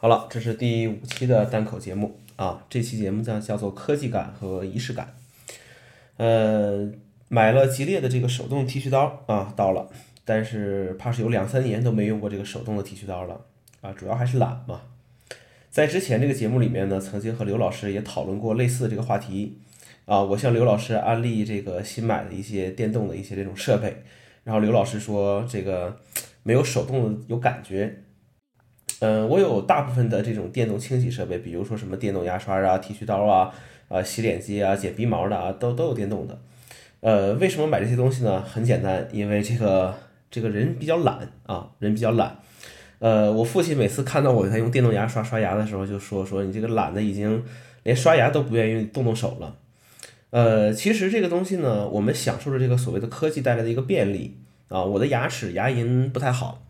好了，这是第五期的单口节目啊。这期节目呢叫做科技感和仪式感。呃，买了吉列的这个手动剃须刀啊，到了，但是怕是有两三年都没用过这个手动的剃须刀了啊，主要还是懒嘛。在之前这个节目里面呢，曾经和刘老师也讨论过类似的这个话题啊。我向刘老师安利这个新买的一些电动的一些这种设备，然后刘老师说这个没有手动的有感觉。嗯，我有大部分的这种电动清洗设备，比如说什么电动牙刷啊、剃须刀啊、啊洗脸机啊、剪鼻毛的啊，都都有电动的。呃，为什么买这些东西呢？很简单，因为这个这个人比较懒啊，人比较懒。呃，我父亲每次看到我在用电动牙刷刷牙的时候，就说说你这个懒的已经连刷牙都不愿意动动手了。呃，其实这个东西呢，我们享受着这个所谓的科技带来的一个便利啊。我的牙齿牙龈不太好，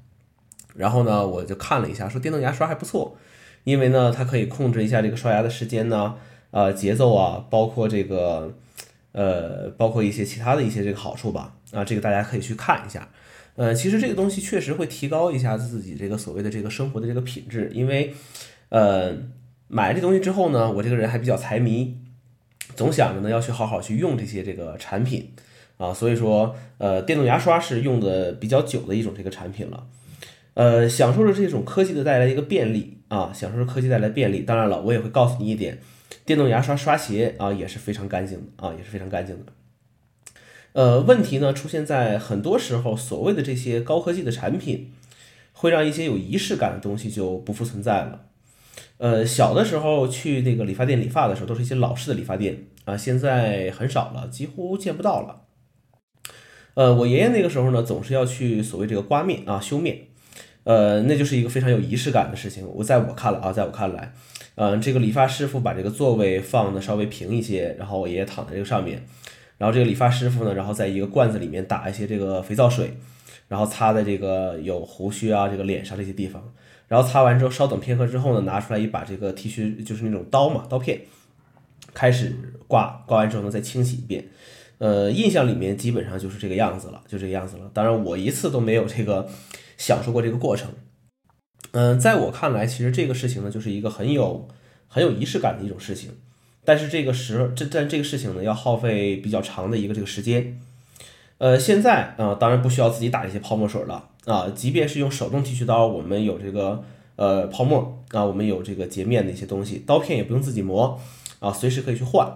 然后呢，我就看了一下，说电动牙刷还不错，因为呢，它可以控制一下这个刷牙的时间呢，呃，节奏啊，包括这个呃，包括一些其他的一些这个好处吧。啊，这个大家可以去看一下。呃，其实这个东西确实会提高一下自己这个所谓的这个生活的这个品质，因为，呃，买了这东西之后呢，我这个人还比较财迷，总想着呢要去好好去用这些这个产品啊，所以说，呃，电动牙刷是用的比较久的一种这个产品了，呃，享受着这种科技的带来一个便利啊，享受着科技带来便利。当然了，我也会告诉你一点，电动牙刷刷鞋啊也是非常干净的啊，也是非常干净的。呃，问题呢出现在很多时候，所谓的这些高科技的产品，会让一些有仪式感的东西就不复存在了。呃，小的时候去那个理发店理发的时候，都是一些老式的理发店啊，现在很少了，几乎见不到了。呃，我爷爷那个时候呢，总是要去所谓这个刮面啊、修面，呃，那就是一个非常有仪式感的事情。我在我看来啊，在我看来，嗯，这个理发师傅把这个座位放的稍微平一些，然后我爷爷躺在这个上面。然后这个理发师傅呢，然后在一个罐子里面打一些这个肥皂水，然后擦在这个有胡须啊这个脸上这些地方，然后擦完之后稍等片刻之后呢，拿出来一把这个剃须就是那种刀嘛刀片，开始刮，刮完之后呢再清洗一遍，呃，印象里面基本上就是这个样子了，就这个样子了。当然我一次都没有这个享受过这个过程，嗯，在我看来，其实这个事情呢就是一个很有很有仪式感的一种事情。但是这个时这但这个事情呢，要耗费比较长的一个这个时间。呃，现在啊，当然不需要自己打一些泡沫水了啊。即便是用手动剃须刀，我们有这个呃泡沫啊，我们有这个洁面的一些东西，刀片也不用自己磨啊，随时可以去换。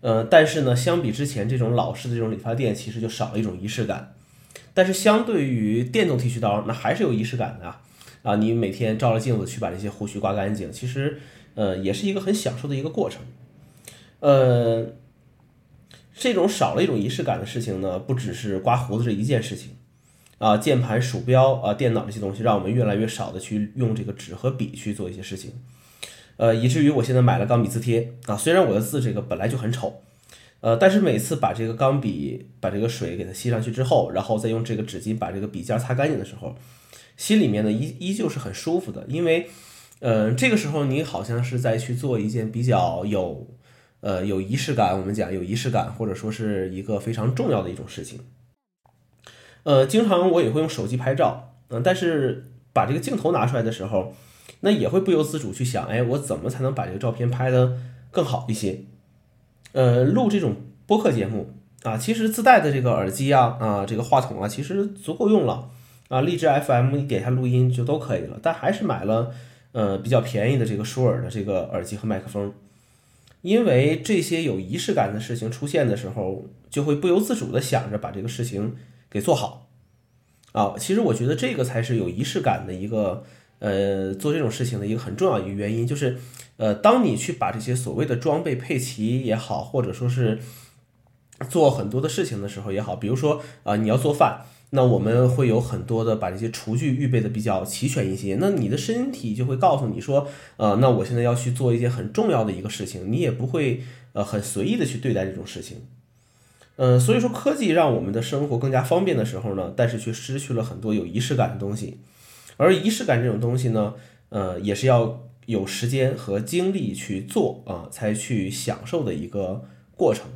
呃，但是呢，相比之前这种老式的这种理发店，其实就少了一种仪式感。但是相对于电动剃须刀，那还是有仪式感的啊。啊你每天照着镜子去把这些胡须刮干净，其实呃也是一个很享受的一个过程。呃，这种少了一种仪式感的事情呢，不只是刮胡子这一件事情，啊，键盘、鼠标啊、电脑这些东西，让我们越来越少的去用这个纸和笔去做一些事情，呃，以至于我现在买了钢笔字贴啊，虽然我的字这个本来就很丑，呃，但是每次把这个钢笔把这个水给它吸上去之后，然后再用这个纸巾把这个笔尖擦干净的时候，心里面呢依依旧是很舒服的，因为，呃，这个时候你好像是在去做一件比较有。呃，有仪式感，我们讲有仪式感，或者说是一个非常重要的一种事情。呃，经常我也会用手机拍照，嗯，但是把这个镜头拿出来的时候，那也会不由自主去想，哎，我怎么才能把这个照片拍得更好一些？呃，录这种播客节目啊，其实自带的这个耳机啊，啊，这个话筒啊，其实足够用了啊，荔枝 FM 你点下录音就都可以了，但还是买了呃比较便宜的这个舒尔的这个耳机和麦克风。因为这些有仪式感的事情出现的时候，就会不由自主的想着把这个事情给做好，啊，其实我觉得这个才是有仪式感的一个，呃，做这种事情的一个很重要一个原因，就是，呃，当你去把这些所谓的装备配齐也好，或者说是做很多的事情的时候也好，比如说啊，你要做饭。那我们会有很多的把这些厨具预备的比较齐全一些，那你的身体就会告诉你说，呃，那我现在要去做一件很重要的一个事情，你也不会呃很随意的去对待这种事情，嗯，所以说科技让我们的生活更加方便的时候呢，但是却失去了很多有仪式感的东西，而仪式感这种东西呢，呃，也是要有时间和精力去做啊，才去享受的一个过程。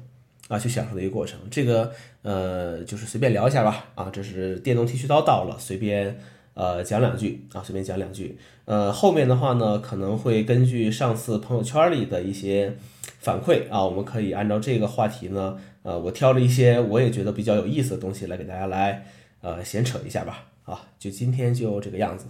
啊，去享受的一个过程，这个呃，就是随便聊一下吧。啊，这是电动剃须刀到了，随便呃讲两句啊，随便讲两句。呃，后面的话呢，可能会根据上次朋友圈里的一些反馈啊，我们可以按照这个话题呢，呃，我挑了一些我也觉得比较有意思的东西来给大家来呃闲扯一下吧。啊，就今天就这个样子。